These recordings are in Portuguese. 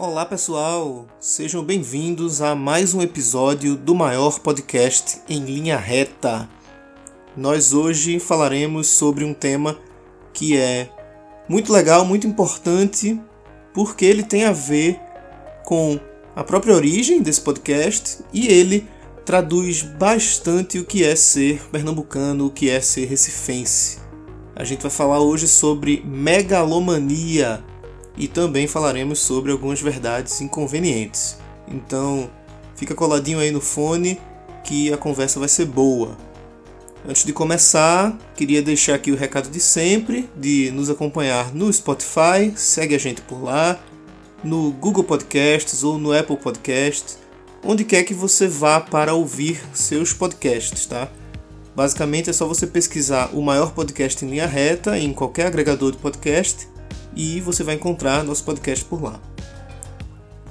Olá pessoal, sejam bem-vindos a mais um episódio do maior podcast em linha reta. Nós hoje falaremos sobre um tema que é muito legal, muito importante, porque ele tem a ver com a própria origem desse podcast e ele traduz bastante o que é ser pernambucano, o que é ser recifense. A gente vai falar hoje sobre megalomania e também falaremos sobre algumas verdades inconvenientes. Então, fica coladinho aí no fone que a conversa vai ser boa. Antes de começar, queria deixar aqui o recado de sempre de nos acompanhar no Spotify, segue a gente por lá, no Google Podcasts ou no Apple Podcasts onde quer que você vá para ouvir seus podcasts, tá? Basicamente é só você pesquisar o maior podcast em linha reta em qualquer agregador de podcast e você vai encontrar nosso podcast por lá.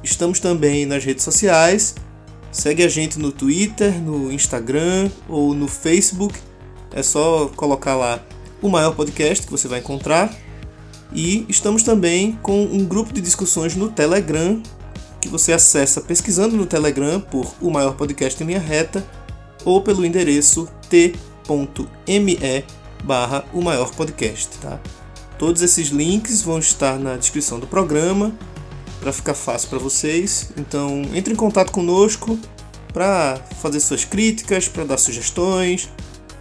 Estamos também nas redes sociais. Segue a gente no Twitter, no Instagram ou no Facebook. É só colocar lá o maior podcast que você vai encontrar. E estamos também com um grupo de discussões no Telegram que você acessa pesquisando no Telegram por o maior podcast em linha reta ou pelo endereço t.me barra o maior podcast, tá? Todos esses links vão estar na descrição do programa para ficar fácil para vocês. Então entre em contato conosco para fazer suas críticas, para dar sugestões,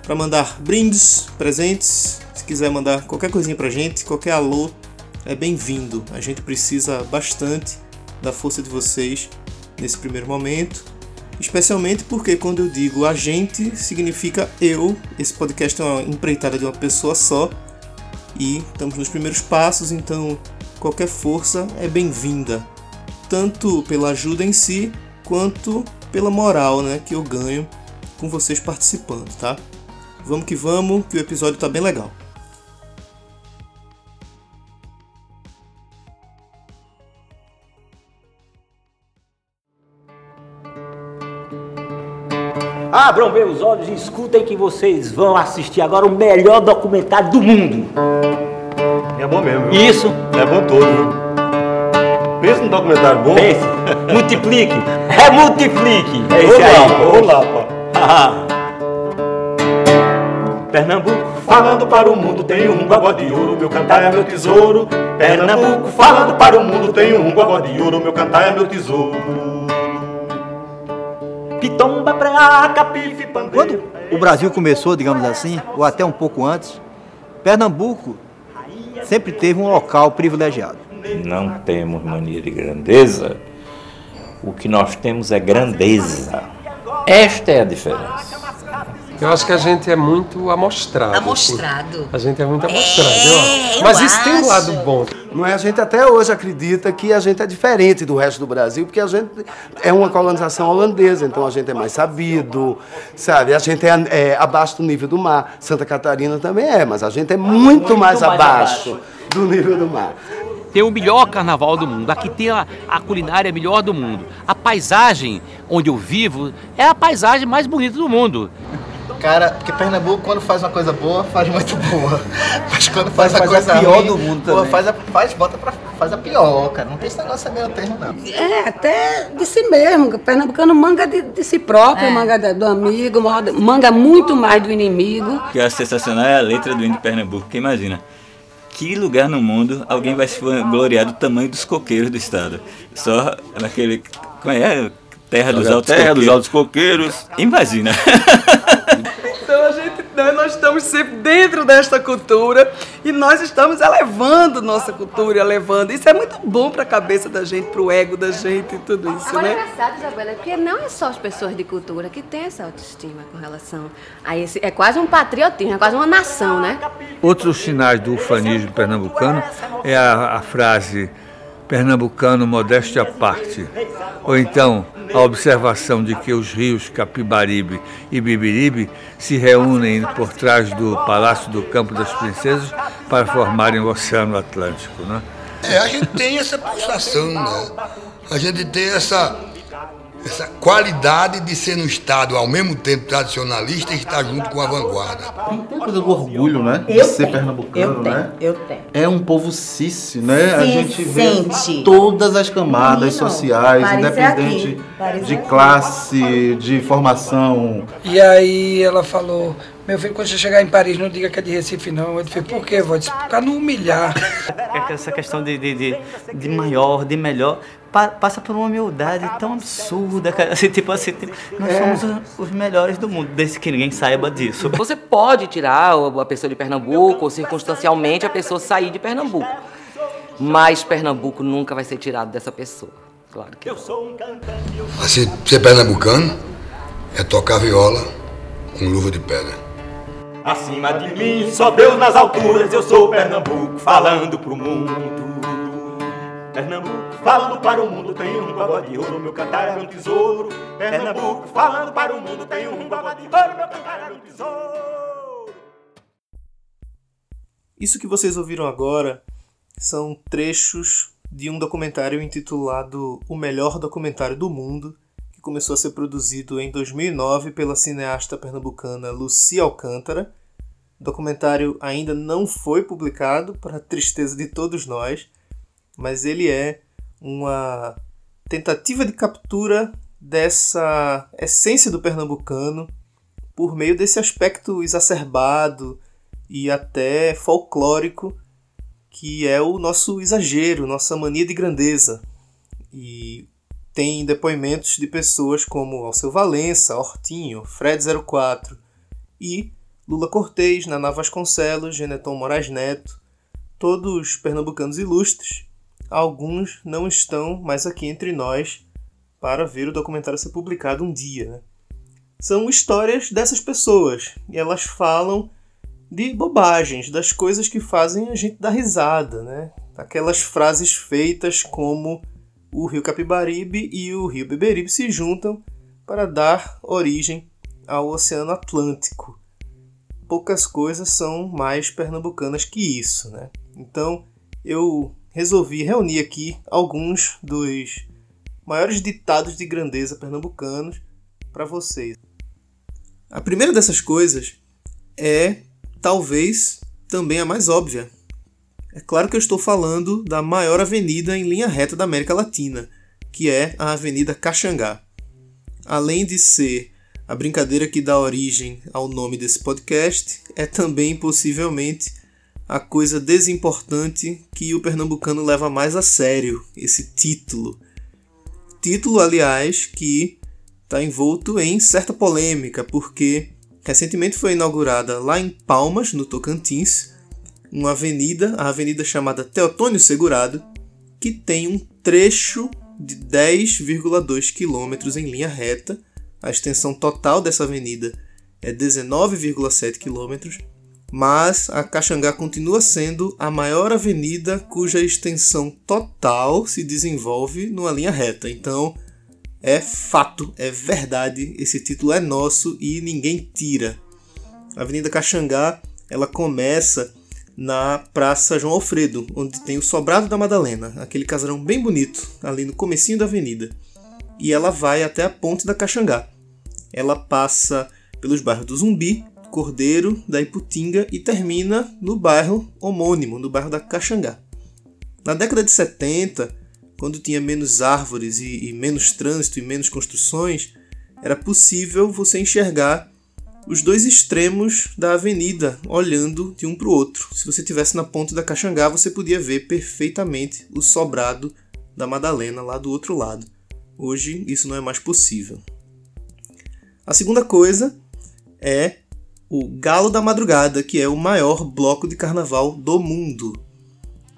para mandar brindes, presentes. Se quiser mandar qualquer coisinha para gente, qualquer alô é bem-vindo. A gente precisa bastante da força de vocês nesse primeiro momento. Especialmente porque quando eu digo a gente, significa eu. Esse podcast é uma empreitada de uma pessoa só. E estamos nos primeiros passos, então qualquer força é bem-vinda. Tanto pela ajuda em si, quanto pela moral né, que eu ganho com vocês participando, tá? Vamos que vamos, que o episódio tá bem legal. Abram meus olhos e escutem que vocês vão assistir agora o melhor documentário do mundo. É bom mesmo. Viu? Isso. É bom todo. Viu? Pensa num documentário bom. Pense, multiplique, remultiplique. É isso aí. Olá, pá. Pernambuco falando para o mundo, tenho um gogó de ouro, meu cantar é meu tesouro. Pernambuco falando para o mundo, tenho um gogó de ouro, meu cantar é meu tesouro. Pitomba, preaca, pife, Quando o Brasil começou, digamos assim, ou até um pouco antes, Pernambuco sempre teve um local privilegiado. Não temos mania de grandeza, o que nós temos é grandeza. Esta é a diferença. Eu acho que a gente é muito amostrado. Amostrado. Assim. A gente é muito amostrado. É, eu Mas eu isso tem um lado acho. bom. Não é? A gente até hoje acredita que a gente é diferente do resto do Brasil, porque a gente é uma colonização holandesa, então a gente é mais sabido, sabe? A gente é, é abaixo do nível do mar. Santa Catarina também é, mas a gente é muito, mais, mais abaixo, abaixo. do nível do mar. tem o melhor carnaval do mundo. Aqui tem a, a culinária melhor do mundo. A paisagem onde eu vivo é a paisagem mais bonita do mundo. Cara, porque Pernambuco, quando faz uma coisa boa, faz muito boa. Mas quando faz, Faz a a coisa pior ruim, do mundo pô, também. Faz, a, faz, bota pra, faz a pior, cara. Não tem esse negócio meio termo, não. É, até de si mesmo. que O pernambucano manga de, de si próprio, manga da- do amigo, manga muito mais do inimigo. que é sensacional é a letra do hino de Pernambuco, porque imagina, que lugar no mundo alguém vai se gloriar do tamanho dos coqueiros do estado? Só naquele, como é? Terra dos altos Terra dos coqueiros. altos coqueiros. Imagina. Então a gente, né, nós estamos sempre dentro desta cultura e nós estamos elevando nossa cultura, elevando. Isso é muito bom para a cabeça da gente, para o ego da gente e tudo isso, Agora é né? engraçado, Isabela, porque não é só as pessoas de cultura que têm essa autoestima com relação a esse. É quase um patriotismo, é quase uma nação, né? Outros sinais do ufanismo pernambucano é a, a frase pernambucano modéstia à parte. Ou então a observação de que os rios Capibaribe e Bibiribe se reúnem por trás do Palácio do Campo das Princesas para formarem o Oceano Atlântico. Né? É, a gente tem essa pulsação, né? A gente tem essa, essa qualidade de ser um Estado ao mesmo tempo tradicionalista e estar junto com a vanguarda. Tem a coisa do orgulho, né? Eu de ser tenho, pernambucano, eu tenho, né? eu tenho. É um povo cici, né? a Se gente vê sente. todas as camadas Menino, sociais, independente de aqui. classe, de formação. E aí ela falou, meu filho, quando você chegar em Paris, não diga que é de Recife, não. Eu disse, por quê, vó? Eu disse, Pra não humilhar. Essa questão de, de, de, de maior, de melhor, pa- passa por uma humildade tão absurda, cara. Assim, tipo assim, tipo, nós É. somos os, os melhores do mundo, desde que ninguém saiba disso. Você pode tirar a pessoa de Pernambuco ou circunstancialmente a pessoa sair de Pernambuco. Mas Pernambuco nunca vai ser tirado dessa pessoa. Claro que não. Mas ser, ser pernambucano é tocar viola com luva de pedra. Acima de mim, só Deus nas alturas, eu sou Pernambuco, falando pro mundo. Pernambuco, falando para o mundo, tem um guagua de ouro, meu cantar era um tesouro. Pernambuco, falando para o mundo, tem um guagua de ouro, meu cantar era um tesouro. Isso que vocês ouviram agora são trechos de um documentário intitulado O Melhor Documentário do Mundo, começou a ser produzido em 2009 pela cineasta pernambucana Lucia Alcântara. O documentário ainda não foi publicado, para tristeza de todos nós, mas ele é uma tentativa de captura dessa essência do pernambucano por meio desse aspecto exacerbado e até folclórico que é o nosso exagero, nossa mania de grandeza. E tem depoimentos de pessoas como Alceu Valença, Hortinho, Fred04 e Lula Cortez, Naná Vasconcelos, Geneton Moraes Neto, todos pernambucanos ilustres. Alguns não estão mais aqui entre nós para ver o documentário ser publicado um dia. Né? São histórias dessas pessoas e elas falam de bobagens, das coisas que fazem a gente dar risada, né? Aquelas frases feitas como o rio Capibaribe e o rio Beberibe se juntam para dar origem ao Oceano Atlântico. Poucas coisas são mais pernambucanas que isso, né? Então eu resolvi reunir aqui alguns dos maiores ditados de grandeza pernambucanos para vocês. A primeira dessas coisas é talvez também a mais óbvia. É claro que eu estou falando da maior avenida em linha reta da América Latina, que é a Avenida Caxangá. Além de ser a brincadeira que dá origem ao nome desse podcast, é também possivelmente a coisa desimportante que o pernambucano leva mais a sério, esse título. Título, aliás, que está envolto em certa polêmica, porque recentemente foi inaugurada lá em Palmas, no Tocantins, uma avenida, a avenida chamada Teotônio Segurado, que tem um trecho de 10,2 km em linha reta. A extensão total dessa avenida é 19,7 km, mas a Caxangá continua sendo a maior avenida cuja extensão total se desenvolve numa linha reta. Então, é fato, é verdade, esse título é nosso e ninguém tira. A Avenida Caxangá, ela começa na Praça João Alfredo, onde tem o Sobrado da Madalena, aquele casarão bem bonito, ali no comecinho da avenida. E ela vai até a Ponte da Caxangá. Ela passa pelos bairros do Zumbi, Cordeiro, da Iputinga e termina no bairro homônimo, no bairro da Caxangá. Na década de 70, quando tinha menos árvores e, e, menos trânsito e menos construções, era possível você enxergar os dois extremos da avenida olhando de um para o outro. Se você estivesse na ponte da Caxangá, você podia ver perfeitamente o sobrado da Madalena lá do outro lado. Hoje isso não é mais possível. A segunda coisa é o Galo da Madrugada, que é o maior bloco de carnaval do mundo.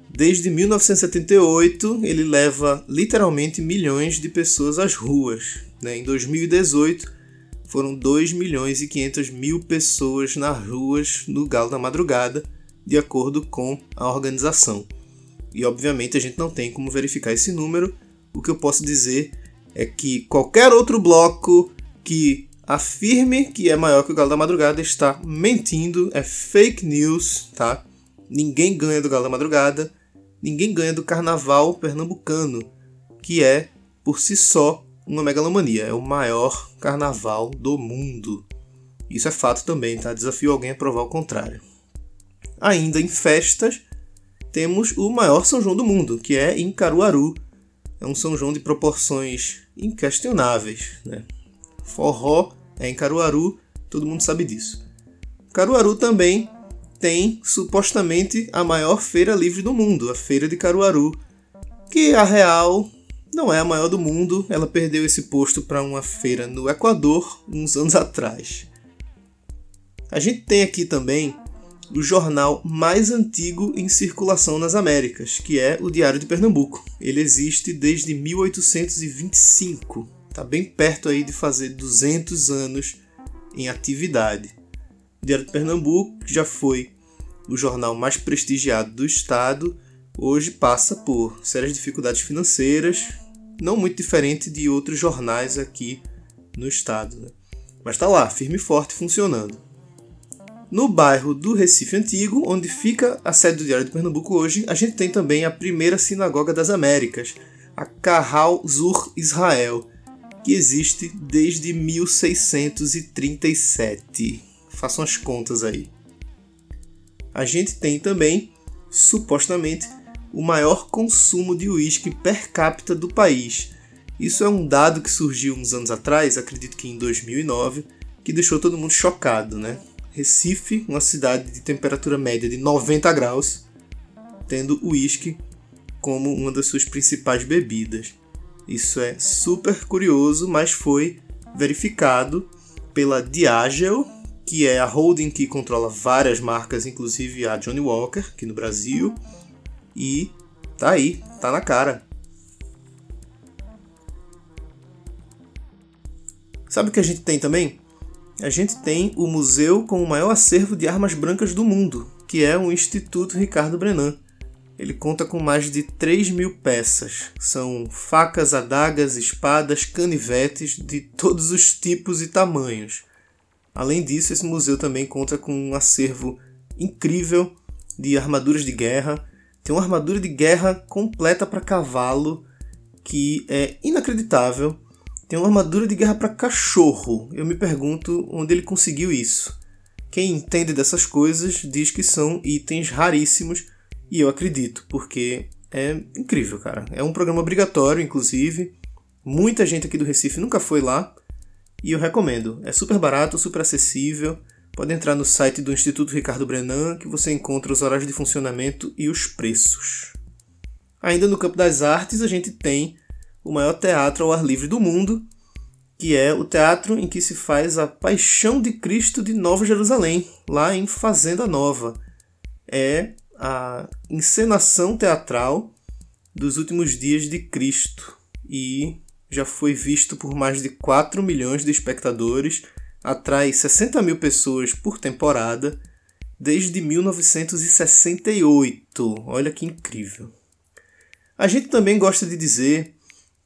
Desde 1978, ele leva literalmente milhões de pessoas às ruas. Né? Em 2018, foram 2 milhões e 500 mil pessoas nas ruas no Galo da Madrugada, de acordo com a organização. E obviamente a gente não tem como verificar esse número. O que eu posso dizer é que qualquer outro bloco que afirme que é maior que o Galo da Madrugada está mentindo, é fake news, tá? Ninguém ganha do Galo da Madrugada ninguém ganha do carnaval pernambucano, que é, por si só, uma megalomania, é o maior carnaval do mundo. Isso é fato também, tá? Desafio alguém a provar o contrário. Ainda em festas, temos o maior São João do mundo, que é em Caruaru. É um São João de proporções inquestionáveis, né? Forró é em Caruaru, todo mundo sabe disso. Caruaru também tem supostamente a maior feira livre do mundo, a Feira de Caruaru, que a real não é a maior do mundo, ela perdeu esse posto para uma feira no Equador uns anos atrás. A gente tem aqui também o jornal mais antigo em circulação nas Américas, que é o Diário de Pernambuco. Ele existe desde 1825, está bem perto aí de fazer 200 anos em atividade. O Diário de Pernambuco, já foi o jornal mais prestigiado do estado, hoje passa por sérias dificuldades financeiras, não muito diferente de outros jornais aqui no estado. Né? Mas está lá, firme e forte, funcionando. No bairro do Recife Antigo, onde fica a sede do Diário de Pernambuco hoje, a gente tem também a primeira sinagoga das Américas, a Kahal Zur Israel, que existe desde 1637. Façam as contas aí. A gente tem também, supostamente, o maior consumo de uísque per capita do país. Isso é um dado que surgiu uns anos atrás, acredito que em 2009, que deixou todo mundo chocado, né? Recife, uma cidade de temperatura média de 90 graus, tendo uísque como uma das suas principais bebidas. Isso é super curioso, mas foi verificado pela Diageo, que é a holding que controla várias marcas, inclusive a Johnny Walker, aqui no Brasil. E tá aí, tá na cara. Sabe o que a gente tem também? A gente tem o museu com o maior acervo de armas brancas do mundo, que é o Instituto Ricardo Brenan. Ele conta com mais de 3 mil peças. São facas, adagas, espadas, canivetes de todos os tipos e tamanhos. Além disso, esse museu também conta com um acervo incrível de armaduras de guerra. Tem uma armadura de guerra completa para cavalo que é inacreditável. Tem uma armadura de guerra para cachorro. Eu me pergunto onde ele conseguiu isso. Quem entende dessas coisas diz que são itens raríssimos e eu acredito, porque é incrível, cara. É um programa obrigatório, inclusive. Muita gente aqui do Recife nunca foi lá e eu recomendo. É super barato, super acessível. Pode entrar no site do Instituto Ricardo Brenan que você encontra os horários de funcionamento e os preços. Ainda no campo das artes, a gente tem o maior teatro ao ar livre do mundo, que é o teatro em que se faz a Paixão de Cristo de Nova Jerusalém, lá em Fazenda Nova. É a encenação teatral dos últimos dias de Cristo e já foi visto por mais de 4 milhões de espectadores, atrai 60 mil pessoas por temporada desde 1968. Olha que incrível. A gente também gosta de dizer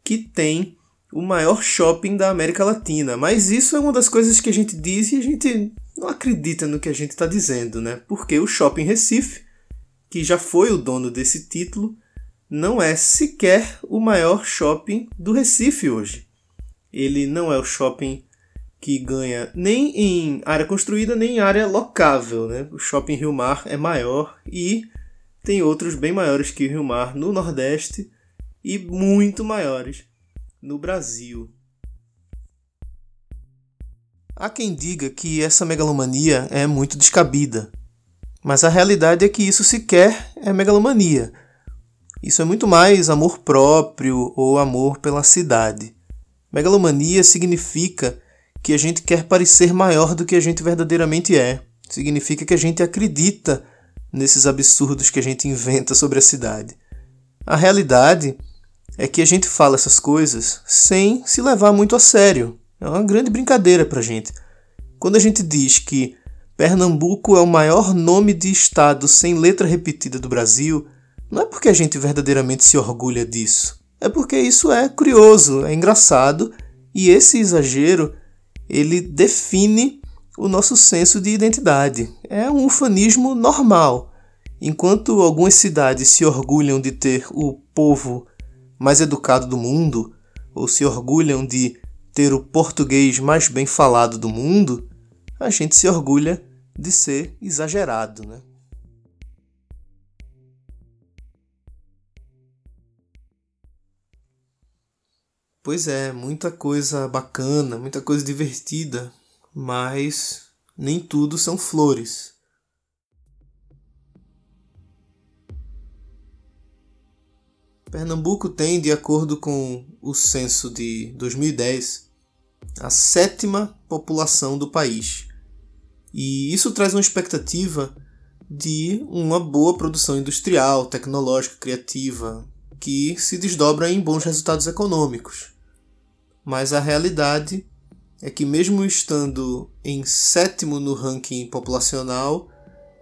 que tem o maior shopping da América Latina, mas isso é uma das coisas que a gente diz e a gente não acredita no que a gente está dizendo, né? Porque o Shopping Recife, que já foi o dono desse título, não é sequer o maior shopping do Recife hoje. Ele não é o shopping que ganha nem em área construída nem em área locável. Né? O shopping Rio Mar é maior e tem outros bem maiores que o Rio Mar no Nordeste e muito maiores no Brasil. Há quem diga que essa megalomania é muito descabida, mas a realidade é que isso sequer é megalomania. Isso é muito mais amor próprio ou amor pela cidade. Megalomania significa que a gente quer parecer maior do que a gente verdadeiramente é. Significa que a gente acredita nesses absurdos que a gente inventa sobre a cidade. A realidade é que a gente fala essas coisas sem se levar muito a sério. É uma grande brincadeira pra gente. Quando a gente diz que Pernambuco é o maior nome de estado sem letra repetida do Brasil, não é porque a gente verdadeiramente se orgulha disso. É porque isso é curioso, é engraçado e esse exagero ele define o nosso senso de identidade. É um ufanismo normal. Enquanto algumas cidades se orgulham de ter o povo mais educado do mundo, ou se orgulham de ter o português mais bem falado do mundo, a gente se orgulha de ser exagerado, né? Pois é, muita coisa bacana, muita coisa divertida, mas nem tudo são flores. Pernambuco tem, de acordo com o censo de 2010, a sétima população do país. E isso traz uma expectativa de uma boa produção industrial, tecnológica, criativa, que se desdobra em bons resultados econômicos. Mas a realidade é que, mesmo estando em sétimo no ranking populacional,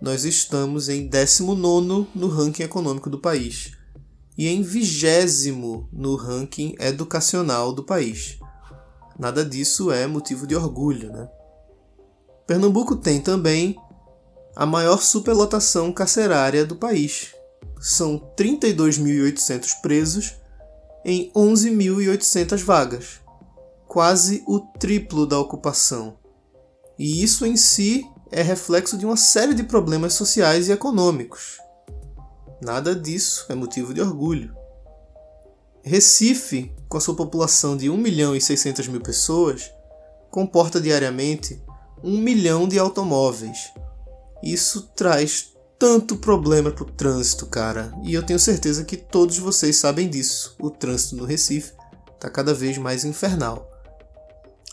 nós estamos em décimo nono no ranking econômico do país e em vigésimo no ranking educacional do país. Nada disso é motivo de orgulho, né? Pernambuco tem também a maior superlotação carcerária do país. São 32.800 presos em 11.800 vagas, quase o triplo da ocupação. E isso em si é reflexo de uma série de problemas sociais e econômicos. Nada disso é motivo de orgulho. Recife, com a sua população de 1 milhão e 600 mil pessoas, comporta diariamente 1 milhão de automóveis. Isso traz tanto problema para o trânsito, cara. E eu tenho certeza que todos vocês sabem disso. O trânsito no Recife está cada vez mais infernal.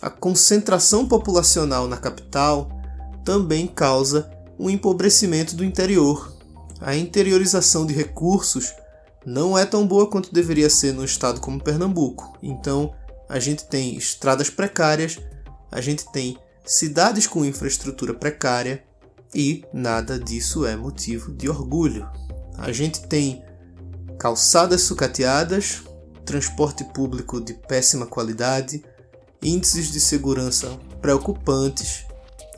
A concentração populacional na capital também causa um empobrecimento do interior, a interiorização de recursos não é tão boa quanto deveria ser no estado como Pernambuco. Então, a gente tem estradas precárias, a gente tem cidades com infraestrutura precária e nada disso é motivo de orgulho. A gente tem calçadas sucateadas, transporte público de péssima qualidade, índices de segurança preocupantes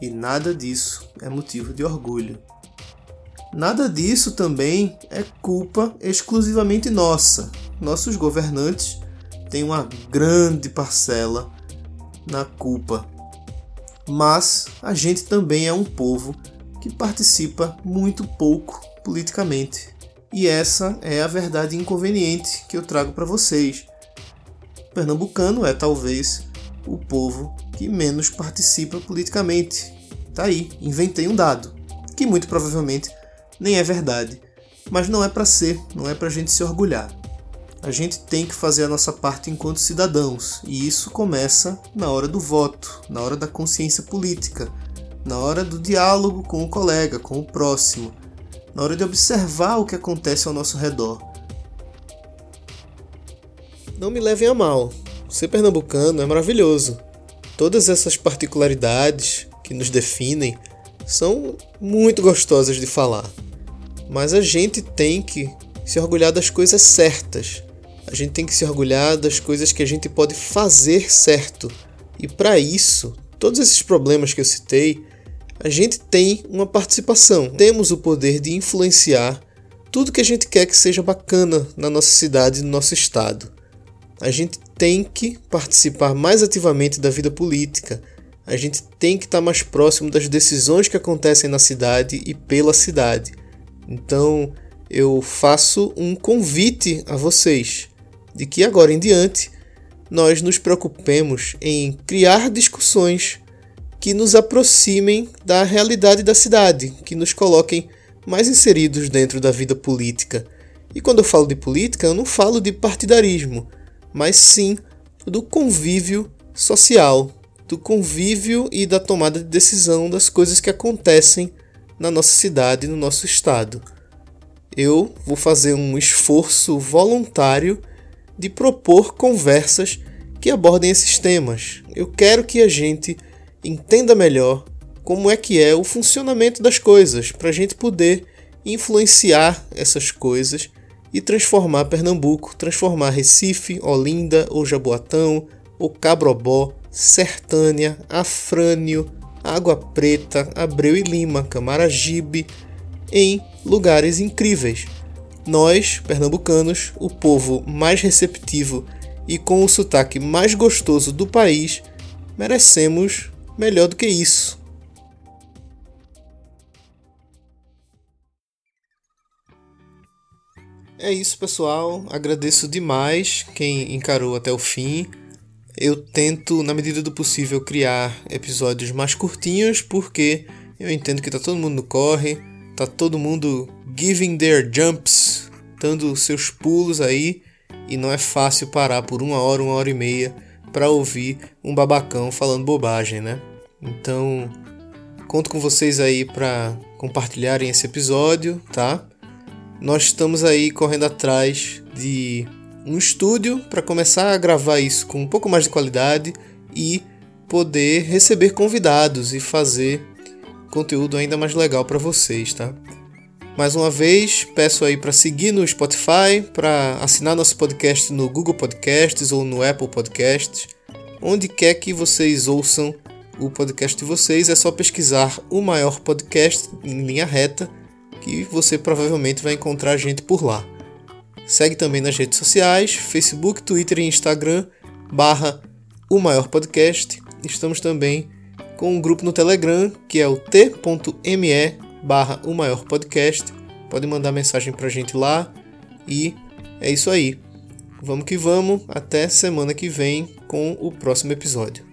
e nada disso é motivo de orgulho. Nada disso também é culpa exclusivamente nossa. Nossos governantes têm uma grande parcela na culpa. Mas a gente também é um povo que participa muito pouco politicamente. E essa é a verdade inconveniente que eu trago para vocês. O pernambucano é talvez o povo que menos participa politicamente. Tá aí, inventei um dado, que muito provavelmente nem é verdade. Mas não é para ser, não é para a gente se orgulhar. A gente tem que fazer a nossa parte enquanto cidadãos, e isso começa na hora do voto, na hora da consciência política, na hora do diálogo com o colega, com o próximo, na hora de observar o que acontece ao nosso redor. Não me levem a mal, ser pernambucano é maravilhoso. Todas essas particularidades que nos definem são muito gostosas de falar. Mas a gente tem que se orgulhar das coisas certas. A gente tem que se orgulhar das coisas que a gente pode fazer certo. E para isso, todos esses problemas que eu citei, a gente tem uma participação. Temos o poder de influenciar tudo que a gente quer que seja bacana na nossa cidade, no nosso estado. A gente tem que participar mais ativamente da vida política. A gente tem que estar mais próximo das decisões que acontecem na cidade e pela cidade. Então eu faço um convite a vocês de que agora em diante nós nos preocupemos em criar discussões que nos aproximem da realidade da cidade, que nos coloquem mais inseridos dentro da vida política. E quando eu falo de política, eu não falo de partidarismo, mas sim do convívio social, do convívio e da tomada de decisão das coisas que acontecem na nossa cidade, no nosso estado. Eu vou fazer um esforço voluntário de propor conversas que abordem esses temas. Eu quero que a gente entenda melhor como é que é o funcionamento das coisas, para a gente poder influenciar essas coisas e transformar Pernambuco, transformar Recife, Olinda ou Jaboatão, ou Cabrobó, Sertânia, Afrânio, Água Preta, Abreu e Lima, Camaragibe, em lugares incríveis. Nós, pernambucanos, o povo mais receptivo e com o sotaque mais gostoso do país, merecemos melhor do que isso. É isso, pessoal. Agradeço demais quem encarou até o fim. Eu tento, na medida do possível, criar episódios mais curtinhos, porque eu entendo que tá todo mundo no corre, tá todo mundo giving their jumps, dando seus pulos aí, e não é fácil parar por uma hora, uma hora e meia para ouvir um babacão falando bobagem, né? Então, conto com vocês aí para compartilharem esse episódio, tá? Nós estamos aí correndo atrás de um estúdio para começar a gravar isso com um pouco mais de qualidade e poder receber convidados e fazer conteúdo ainda mais legal para vocês, tá? Mais uma vez, peço aí para seguir no Spotify, para assinar nosso podcast no Google Podcasts ou no Apple Podcasts. Onde quer que vocês ouçam o podcast de vocês, é só pesquisar o maior podcast em linha reta, que você provavelmente vai encontrar a gente por lá. Segue também nas redes sociais, Facebook, Twitter e Instagram, barra o maior podcast. Estamos também com um grupo no Telegram, que é o t.me barra o maior podcast. Pode mandar mensagem pra gente lá. E é isso aí. Vamos que vamos. Até semana que vem com o próximo episódio.